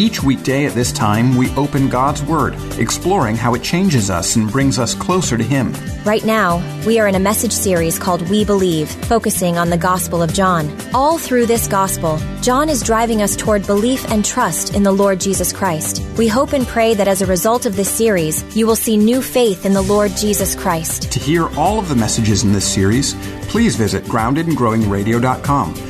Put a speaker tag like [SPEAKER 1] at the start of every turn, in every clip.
[SPEAKER 1] Each weekday at this time, we open God's Word, exploring how it changes us and brings us closer to Him.
[SPEAKER 2] Right now, we are in a message series called We Believe, focusing on the Gospel of John. All through this Gospel, John is driving us toward belief and trust in the Lord Jesus Christ. We hope and pray that as a result of this series, you will see new faith in the Lord Jesus Christ.
[SPEAKER 1] To hear all of the messages in this series, please visit groundedandgrowingradio.com.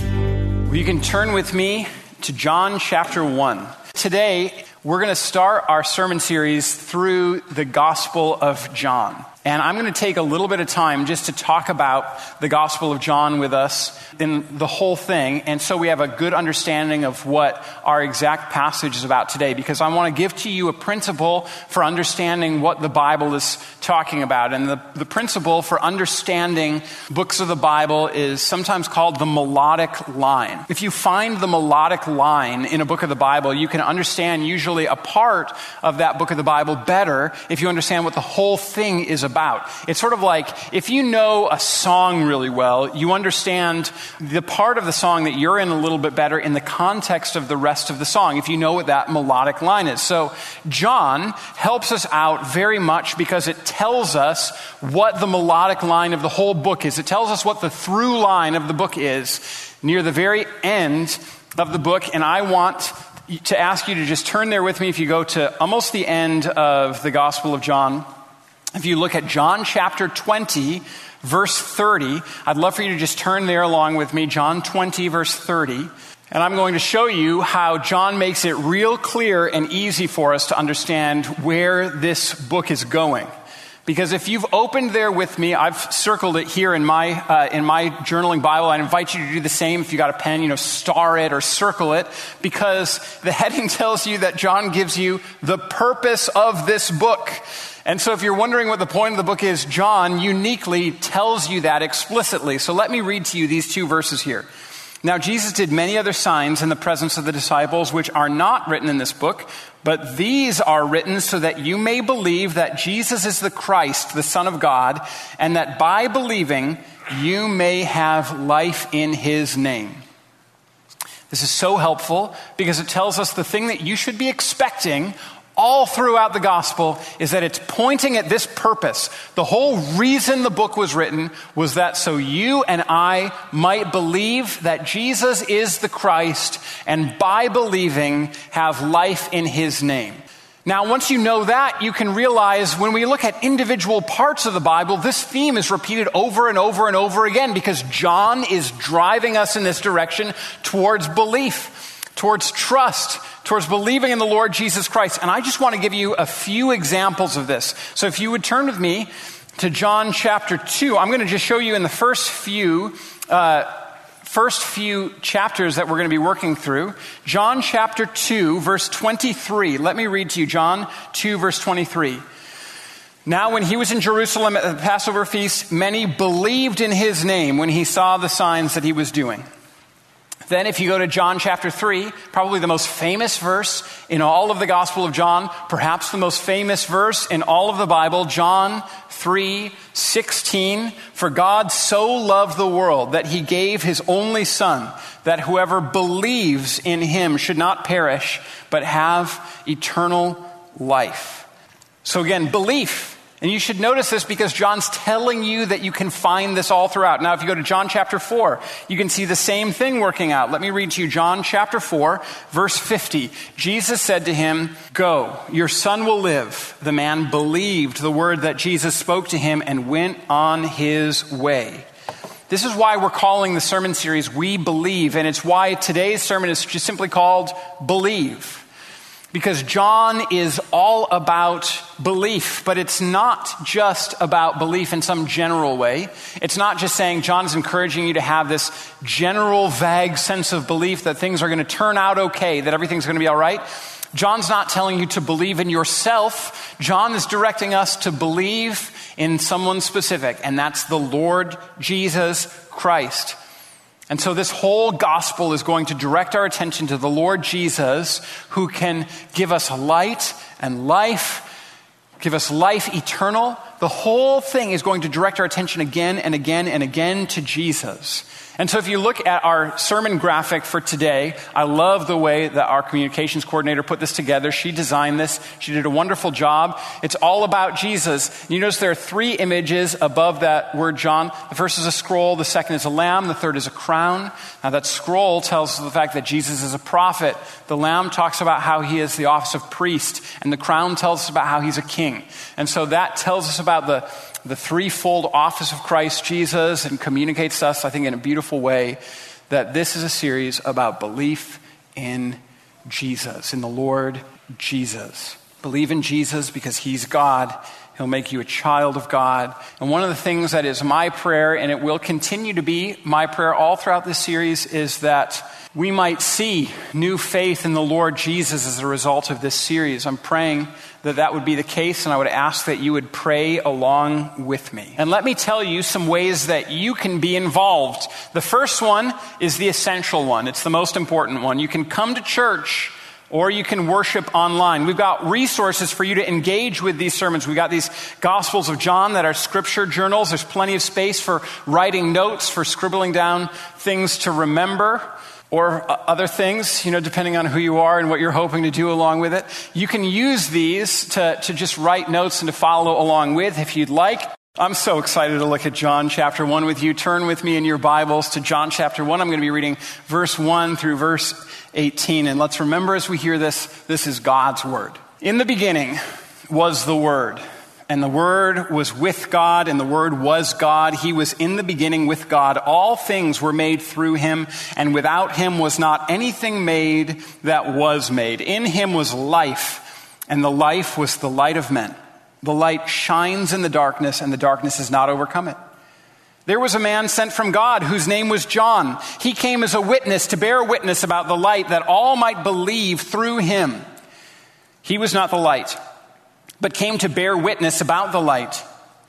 [SPEAKER 3] Well, you can turn with me to John chapter 1. Today, we're going to start our sermon series through the Gospel of John. And I'm going to take a little bit of time just to talk about the Gospel of John with us in the whole thing. And so we have a good understanding of what our exact passage is about today. Because I want to give to you a principle for understanding what the Bible is talking about. And the, the principle for understanding books of the Bible is sometimes called the melodic line. If you find the melodic line in a book of the Bible, you can understand usually a part of that book of the Bible better if you understand what the whole thing is about about. It's sort of like if you know a song really well, you understand the part of the song that you're in a little bit better in the context of the rest of the song, if you know what that melodic line is. So, John helps us out very much because it tells us what the melodic line of the whole book is. It tells us what the through line of the book is near the very end of the book, and I want to ask you to just turn there with me if you go to almost the end of the Gospel of John. If you look at John chapter 20, verse 30, I'd love for you to just turn there along with me. John 20, verse 30. And I'm going to show you how John makes it real clear and easy for us to understand where this book is going. Because if you've opened there with me, I've circled it here in my, uh, in my journaling Bible. I invite you to do the same. If you got a pen, you know, star it or circle it. Because the heading tells you that John gives you the purpose of this book. And so, if you're wondering what the point of the book is, John uniquely tells you that explicitly. So, let me read to you these two verses here. Now, Jesus did many other signs in the presence of the disciples, which are not written in this book, but these are written so that you may believe that Jesus is the Christ, the Son of God, and that by believing you may have life in his name. This is so helpful because it tells us the thing that you should be expecting all throughout the gospel is that it's pointing at this purpose. The whole reason the book was written was that so you and I might believe that Jesus is the Christ and by believing have life in his name. Now, once you know that, you can realize when we look at individual parts of the Bible, this theme is repeated over and over and over again because John is driving us in this direction towards belief, towards trust, towards believing in the Lord Jesus Christ. And I just want to give you a few examples of this. So if you would turn with me to John chapter 2, I'm going to just show you in the first few. Uh, first few chapters that we're going to be working through. John chapter 2, verse 23. Let me read to you John 2, verse 23. Now, when he was in Jerusalem at the Passover feast, many believed in his name when he saw the signs that he was doing. Then, if you go to John chapter 3, probably the most famous verse in all of the Gospel of John, perhaps the most famous verse in all of the Bible, John 3 16. For God so loved the world that he gave his only Son, that whoever believes in him should not perish, but have eternal life. So, again, belief And you should notice this because John's telling you that you can find this all throughout. Now, if you go to John chapter 4, you can see the same thing working out. Let me read to you John chapter 4, verse 50. Jesus said to him, Go, your son will live. The man believed the word that Jesus spoke to him and went on his way. This is why we're calling the sermon series We Believe, and it's why today's sermon is just simply called Believe. Because John is all about belief, but it's not just about belief in some general way. It's not just saying John is encouraging you to have this general, vague sense of belief that things are going to turn out okay, that everything's going to be all right. John's not telling you to believe in yourself. John is directing us to believe in someone specific, and that's the Lord Jesus Christ. And so, this whole gospel is going to direct our attention to the Lord Jesus, who can give us light and life, give us life eternal. The whole thing is going to direct our attention again and again and again to Jesus. And so, if you look at our sermon graphic for today, I love the way that our communications coordinator put this together. She designed this, she did a wonderful job. It's all about Jesus. You notice there are three images above that word John. The first is a scroll, the second is a lamb, the third is a crown. Now, that scroll tells us the fact that Jesus is a prophet. The lamb talks about how he is the office of priest, and the crown tells us about how he's a king. And so, that tells us about the the threefold office of Christ Jesus and communicates to us, I think, in a beautiful way that this is a series about belief in Jesus, in the Lord Jesus. Believe in Jesus because He's God. He'll make you a child of God. And one of the things that is my prayer, and it will continue to be my prayer all throughout this series, is that we might see new faith in the Lord Jesus as a result of this series. I'm praying that that would be the case, and I would ask that you would pray along with me. And let me tell you some ways that you can be involved. The first one is the essential one, it's the most important one. You can come to church or you can worship online. We've got resources for you to engage with these sermons. We've got these Gospels of John that are scripture journals. There's plenty of space for writing notes, for scribbling down things to remember or uh, other things, you know, depending on who you are and what you're hoping to do along with it. You can use these to, to just write notes and to follow along with if you'd like. I'm so excited to look at John chapter 1 with you. Turn with me in your Bibles to John chapter 1. I'm going to be reading verse 1 through verse 18. And let's remember as we hear this, this is God's Word. In the beginning was the Word and the Word was with God, and the Word was God. He was in the beginning with God. All things were made through him, and without him was not anything made that was made. In him was life, and the life was the light of men. The light shines in the darkness, and the darkness has not overcome it. There was a man sent from God whose name was John. He came as a witness to bear witness about the light that all might believe through him. He was not the light but came to bear witness about the light.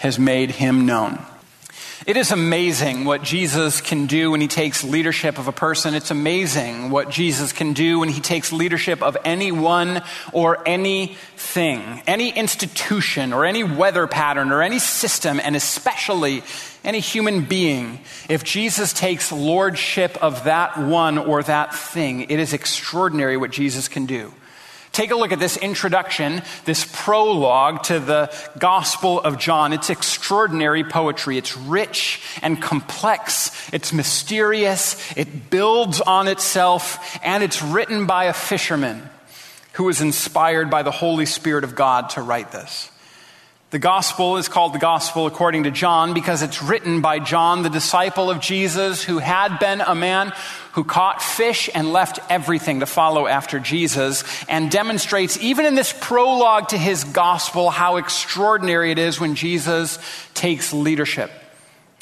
[SPEAKER 3] has made him known. It is amazing what Jesus can do when he takes leadership of a person. It's amazing what Jesus can do when he takes leadership of anyone or anything, any institution or any weather pattern or any system, and especially any human being. If Jesus takes lordship of that one or that thing, it is extraordinary what Jesus can do. Take a look at this introduction, this prologue to the Gospel of John. It's extraordinary poetry. It's rich and complex. It's mysterious. It builds on itself, and it's written by a fisherman who was inspired by the Holy Spirit of God to write this. The gospel is called the gospel according to John because it's written by John, the disciple of Jesus, who had been a man who caught fish and left everything to follow after Jesus, and demonstrates, even in this prologue to his gospel, how extraordinary it is when Jesus takes leadership.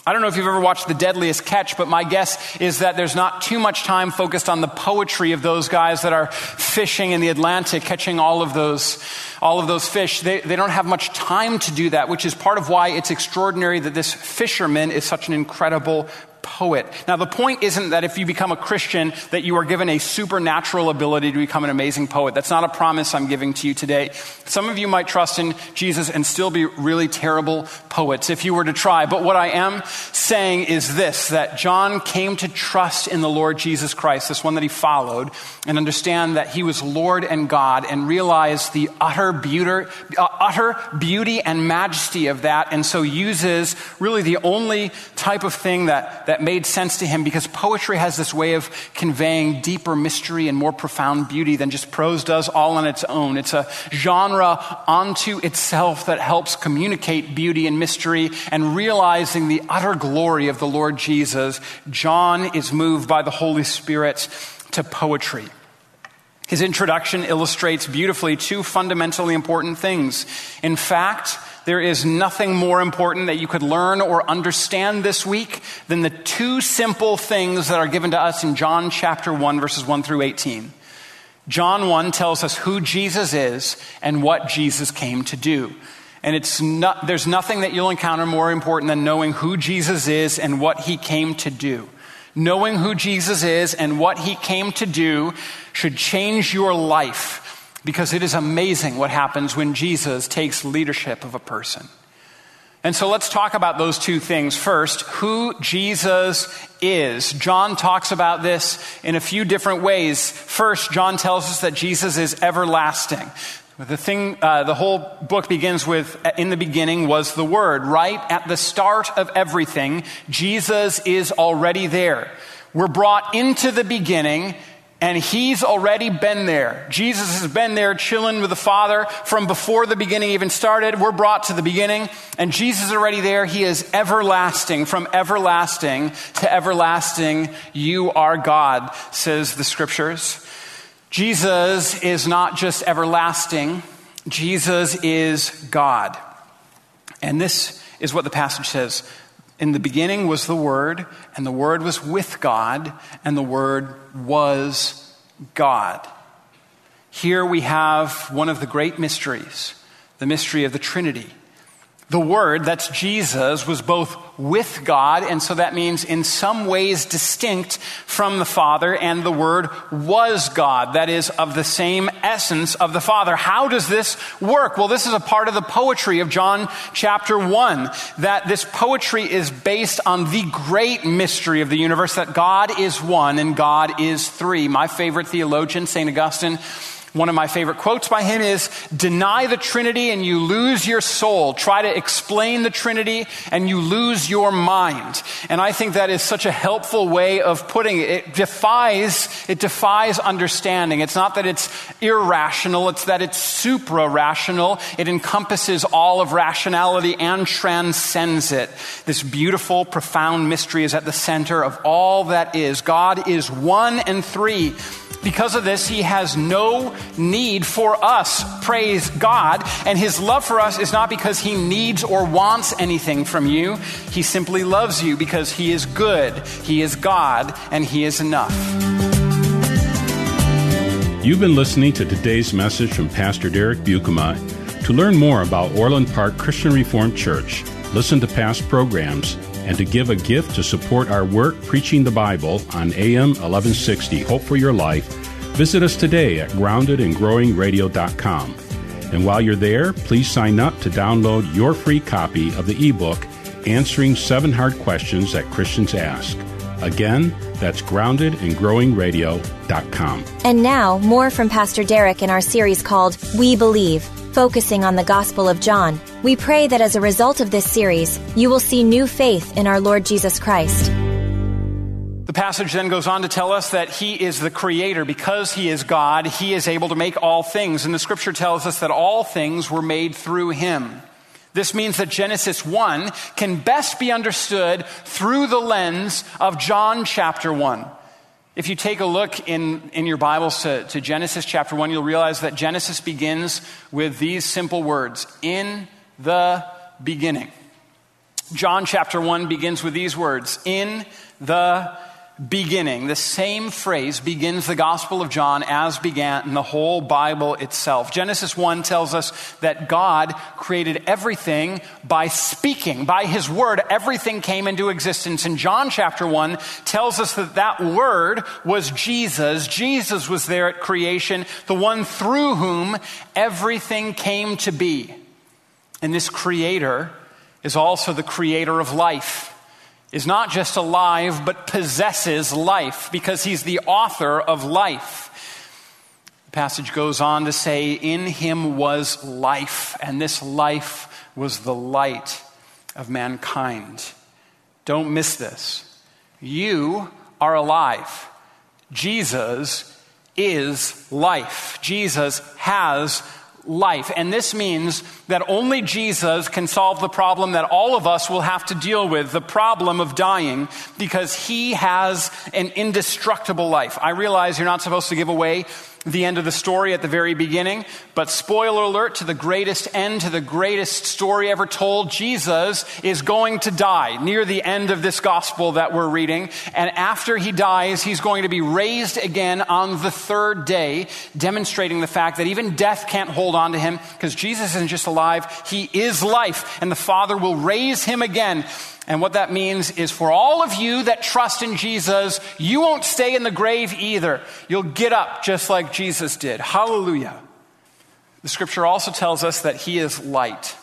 [SPEAKER 3] I don't know if you've ever watched The Deadliest Catch, but my guess is that there's not too much time focused on the poetry of those guys that are fishing in the Atlantic, catching all of those, all of those fish. They, they don't have much time to do that, which is part of why it's extraordinary that this fisherman is such an incredible poet. Now, the point isn't that if you become a Christian, that you are given a supernatural ability to become an amazing poet. That's not a promise I'm giving to you today. Some of you might trust in Jesus and still be really terrible poets if you were to try. But what I am saying is this that John came to trust in the Lord Jesus Christ, this one that he followed, and understand that he was Lord and God and realize the utter beauty, uh, utter beauty and majesty of that, and so uses really the only type of thing that, that made sense to him because poetry has this way of conveying deeper mystery and more profound beauty than just prose does all on its own. It's a genre unto itself that helps communicate beauty and mystery and realizing the utter glory of the Lord Jesus. John is moved by the Holy Spirit to poetry. His introduction illustrates beautifully two fundamentally important things. In fact, there is nothing more important that you could learn or understand this week than the two simple things that are given to us in John chapter 1, verses 1 through 18. John 1 tells us who Jesus is and what Jesus came to do. And it's not, there's nothing that you'll encounter more important than knowing who Jesus is and what he came to do. Knowing who Jesus is and what he came to do should change your life because it is amazing what happens when Jesus takes leadership of a person. And so let's talk about those two things. First, who Jesus is. John talks about this in a few different ways. First, John tells us that Jesus is everlasting. The thing, uh, the whole book begins with, in the beginning was the Word, right? At the start of everything, Jesus is already there. We're brought into the beginning and he's already been there. Jesus has been there chilling with the Father from before the beginning even started. We're brought to the beginning, and Jesus is already there. He is everlasting. From everlasting to everlasting, you are God, says the scriptures. Jesus is not just everlasting, Jesus is God. And this is what the passage says. In the beginning was the Word, and the Word was with God, and the Word was God. Here we have one of the great mysteries, the mystery of the Trinity. The Word, that's Jesus, was both with God, and so that means in some ways distinct from the Father, and the Word was God, that is, of the same essence of the Father. How does this work? Well, this is a part of the poetry of John chapter 1, that this poetry is based on the great mystery of the universe, that God is one and God is three. My favorite theologian, St. Augustine, one of my favorite quotes by him is Deny the Trinity and you lose your soul. Try to explain the Trinity and you lose your mind. And I think that is such a helpful way of putting it. It defies, it defies understanding. It's not that it's irrational, it's that it's supra rational. It encompasses all of rationality and transcends it. This beautiful, profound mystery is at the center of all that is. God is one and three. Because of this, he has no need for us. Praise God. And his love for us is not because he needs or wants anything from you. He simply loves you because he is good, he is God, and he is enough.
[SPEAKER 4] You've been listening to today's message from Pastor Derek Buikema. To learn more about Orland Park Christian Reformed Church, listen to past programs, and to give a gift to support our work preaching the Bible on AM 1160 Hope for Your Life, visit us today at groundedandgrowingradio.com. And while you're there, please sign up to download your free copy of the ebook Answering Seven Hard Questions That Christians Ask. Again, that's groundedandgrowingradio.com.
[SPEAKER 2] And now, more from Pastor Derek in our series called We Believe focusing on the Gospel of John. We pray that as a result of this series, you will see new faith in our Lord Jesus Christ.
[SPEAKER 3] The passage then goes on to tell us that He is the Creator. Because He is God, He is able to make all things. And the scripture tells us that all things were made through Him. This means that Genesis 1 can best be understood through the lens of John chapter 1. If you take a look in, in your Bibles to, to Genesis chapter 1, you'll realize that Genesis begins with these simple words In the beginning. John chapter 1 begins with these words In the beginning. The same phrase begins the Gospel of John as began the whole Bible itself. Genesis 1 tells us that God created everything by speaking. By His Word, everything came into existence. And John chapter 1 tells us that that Word was Jesus. Jesus was there at creation, the one through whom everything came to be. And this Creator is also the Creator of life is not just alive, but possesses life because he's the author of life. The passage goes on to say, In him was life, and this life was the light of mankind. Don't miss this. You are alive. Jesus is life. Jesus has life. And this means that only Jesus can solve the problem that all of us will have to deal with the problem of dying because he has an indestructible life. I realize you're not supposed to give away the end of the story at the very beginning. But spoiler alert to the greatest end, to the greatest story ever told, Jesus is going to die near the end of this gospel that we're reading. And after he dies, he's going to be raised again on the third day, demonstrating the fact that even death can't hold on to him because Jesus isn't just alive, he is life. And the Father will raise him again. And what that means is for all of you that trust in Jesus, you won't stay in the grave either. You'll get up just like Jesus did. Hallelujah. The scripture also tells us that he is light.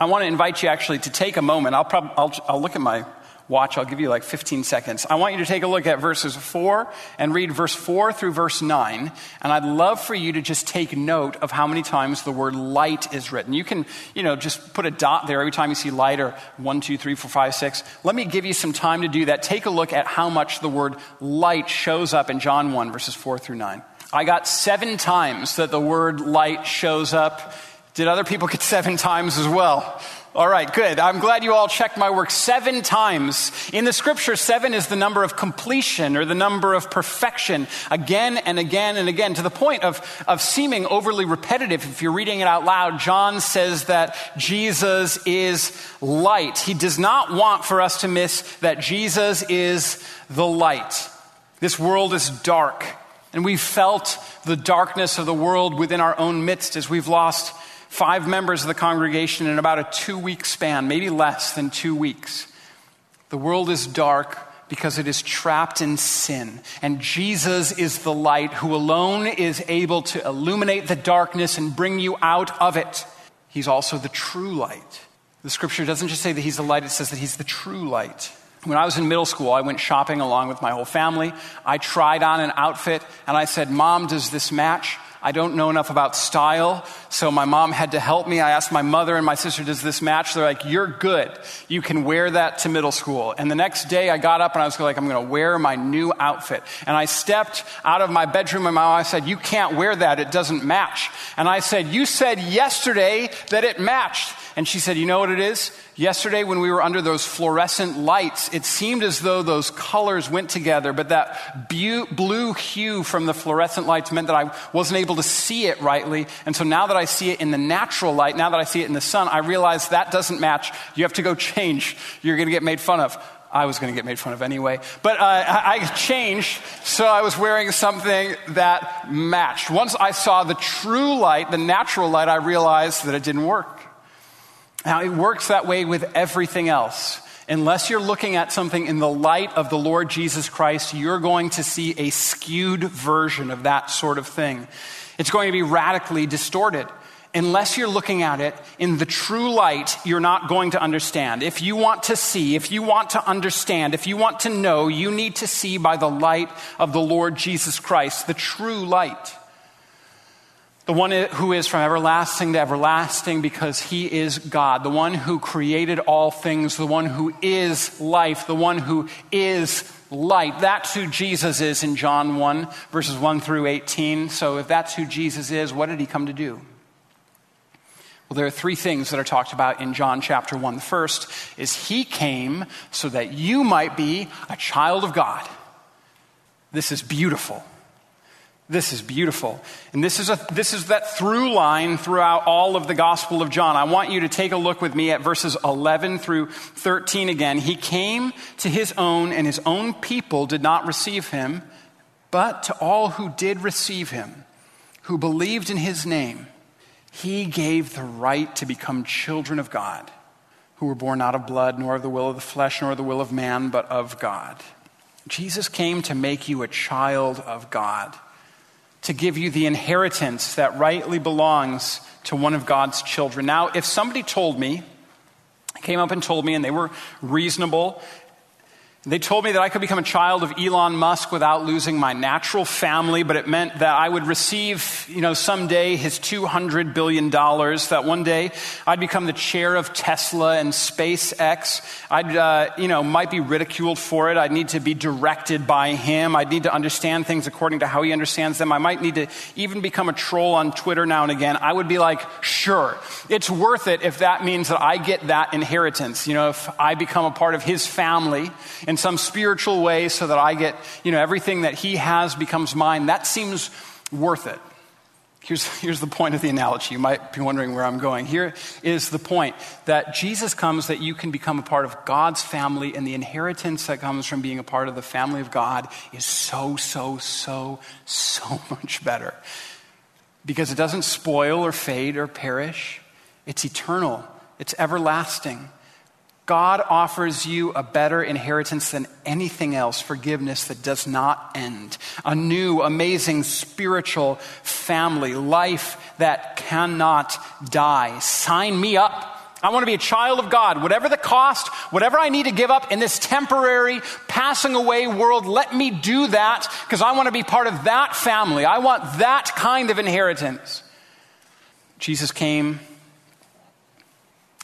[SPEAKER 3] I want to invite you actually to take a moment. I'll, prob- I'll, I'll look at my watch. I'll give you like 15 seconds. I want you to take a look at verses 4 and read verse 4 through verse 9. And I'd love for you to just take note of how many times the word light is written. You can, you know, just put a dot there every time you see light or 1, 2, 3, 4, 5, 6. Let me give you some time to do that. Take a look at how much the word light shows up in John 1, verses 4 through 9. I got seven times that the word light shows up. Did other people get seven times as well? All right, good. I'm glad you all checked my work seven times. In the scripture, seven is the number of completion or the number of perfection again and again and again to the point of, of seeming overly repetitive. If you're reading it out loud, John says that Jesus is light. He does not want for us to miss that Jesus is the light. This world is dark, and we've felt the darkness of the world within our own midst as we've lost five members of the congregation in about a two week span, maybe less than two weeks. The world is dark because it is trapped in sin. And Jesus is the light who alone is able to illuminate the darkness and bring you out of it. He's also the true light. The scripture doesn't just say that he's the light, it says that he's the true light. When I was in middle school, I went shopping along with my whole family. I tried on an outfit and I said, Mom, does this match? I don't know enough about style, so my mom had to help me. I asked my mother and my sister, does this match? They're like, you're good. You can wear that to middle school. And the next day I got up and I was like, I'm going to wear my new outfit. And I stepped out of my bedroom and my mom said, you can't wear that. It doesn't match. And I said, you said yesterday that it matched. And she said, You know what it is? Yesterday, when we were under those fluorescent lights, it seemed as though those colors went together, but that blue hue from the fluorescent lights meant that I wasn't able to see it rightly. And so now that I see it in the natural light, now that I see it in the sun, I realize that doesn't match. You have to go change. You're going to get made fun of. I was going to get made fun of anyway. But uh, I changed, so I was wearing something that matched. Once I saw the true light, the natural light, I realized that it didn't work. Now, it works that way with everything else. Unless you're looking at something in the light of the Lord Jesus Christ, you're going to see a skewed version of that sort of thing. It's going to be radically distorted. Unless you're looking at it in the true light, you're not going to understand. If you want to see, if you want to understand, if you want to know, you need to see by the light of the Lord Jesus Christ, the true light. The one who is from everlasting to everlasting because he is God. The one who created all things. The one who is life. The one who is light. That's who Jesus is in John 1, verses 1 through 18. So if that's who Jesus is, what did he come to do? Well, there are three things that are talked about in John chapter 1. The first is He came so that you might be a child of God. This is beautiful. This is beautiful. And this is, a, this is that through line throughout all of the Gospel of John. I want you to take a look with me at verses 11 through 13 again. He came to his own, and his own people did not receive him, but to all who did receive him, who believed in his name, he gave the right to become children of God, who were born not of blood, nor of the will of the flesh, nor of the will of man, but of God. Jesus came to make you a child of God to give you the inheritance that rightly belongs to one of God's children. Now, if somebody told me, came up and told me, and they were reasonable they told me that I could become a child of Elon Musk without losing my natural family, but it meant that I would receive, you know, someday his $200 billion, that one day I'd become the chair of Tesla and SpaceX. I'd, uh, you know, might be ridiculed for it. I'd need to be directed by him. I'd need to understand things according to how he understands them. I might need to even become a troll on Twitter now and again. I would be like, sure, it's worth it if that means that I get that inheritance. You know, if I become a part of his family in some spiritual way so that I get, you know, everything that he has becomes mine, that seems worth it. Here's, here's the point of the analogy. You might be wondering where I'm going. Here is the point that Jesus comes that you can become a part of God's family, and the inheritance that comes from being a part of the family of God is so, so, so, so much better. Because it doesn't spoil or fade or perish, it's eternal, it's everlasting. God offers you a better inheritance than anything else forgiveness that does not end. A new, amazing spiritual family, life that cannot die. Sign me up. I want to be a child of God. Whatever the cost, whatever I need to give up in this temporary, passing away world, let me do that because I want to be part of that family. I want that kind of inheritance. Jesus came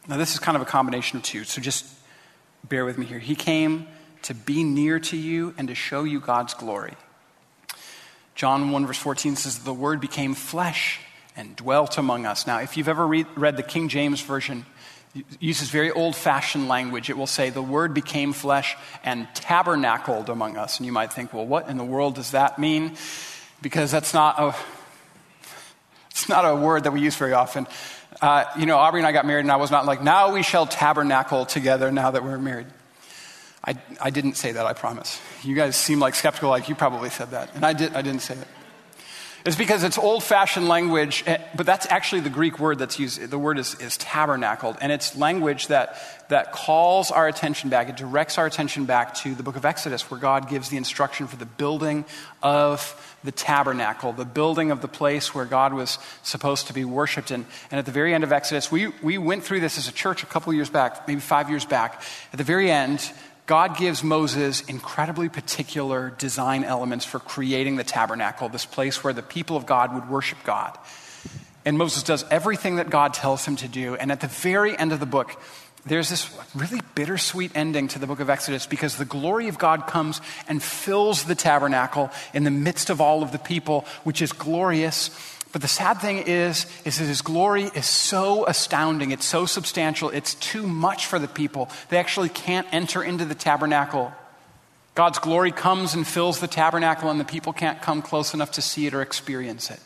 [SPEAKER 3] now, this is kind of a combination of two, so just bear with me here. He came to be near to you and to show you God's glory. John 1, verse 14 says, The Word became flesh and dwelt among us. Now, if you've ever read, read the King James Version, uses very old fashioned language. It will say, The Word became flesh and tabernacled among us. And you might think, well, what in the world does that mean? Because that's not a, it's not a word that we use very often. Uh, you know, Aubrey and I got married, and I was not like, now we shall tabernacle together now that we're married. I, I didn't say that, I promise. You guys seem like skeptical, like you probably said that. And I, did, I didn't say it. It's because it's old fashioned language, eh, but that's actually the Greek word that's used. The word is, is tabernacled, and it's language that, that calls our attention back, it directs our attention back to the book of Exodus, where God gives the instruction for the building of the tabernacle, the building of the place where God was supposed to be worshiped. And, and at the very end of Exodus, we, we went through this as a church a couple years back, maybe five years back. At the very end, God gives Moses incredibly particular design elements for creating the tabernacle, this place where the people of God would worship God. And Moses does everything that God tells him to do. And at the very end of the book, there's this really bittersweet ending to the book of Exodus because the glory of God comes and fills the tabernacle in the midst of all of the people, which is glorious. But the sad thing is, is that his glory is so astounding, it's so substantial, it's too much for the people. They actually can't enter into the tabernacle. God's glory comes and fills the tabernacle, and the people can't come close enough to see it or experience it.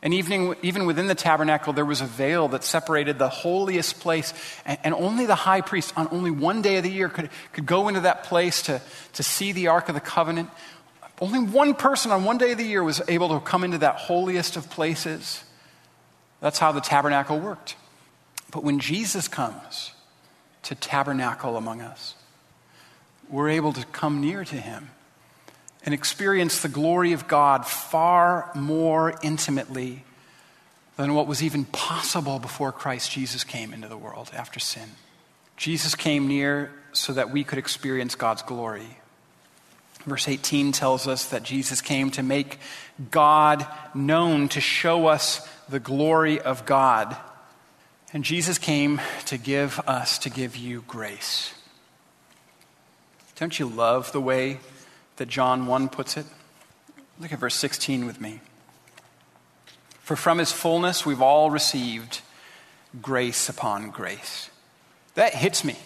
[SPEAKER 3] And even, even within the tabernacle, there was a veil that separated the holiest place. And, and, only the high priest, on only one day of the year, could, could go into that place to, to see the Ark of the Covenant. Only one person on one day of the year was able to come into that holiest of places. That's how the tabernacle worked. But when Jesus comes to tabernacle among us, we're able to come near to him and experience the glory of God far more intimately than what was even possible before Christ Jesus came into the world after sin. Jesus came near so that we could experience God's glory. Verse 18 tells us that Jesus came to make God known, to show us the glory of God. And Jesus came to give us, to give you grace. Don't you love the way that John 1 puts it? Look at verse 16 with me. For from his fullness we've all received grace upon grace. That hits me.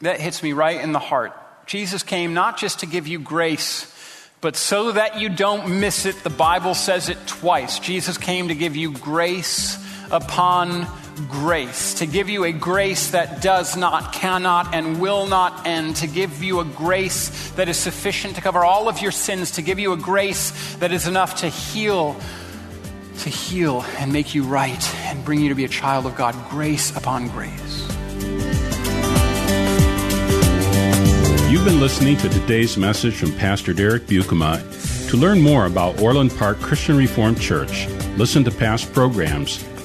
[SPEAKER 3] That hits me right in the heart. Jesus came not just to give you grace, but so that you don't miss it. The Bible says it twice. Jesus came to give you grace upon grace, to give you a grace that does not, cannot, and will not end, to give you a grace that is sufficient to cover all of your sins, to give you a grace that is enough to heal, to heal and make you right and bring you to be a child of God. Grace upon grace.
[SPEAKER 4] You've been listening to today's message from Pastor Derek Buikema. To learn more about Orland Park Christian Reformed Church, listen to past programs,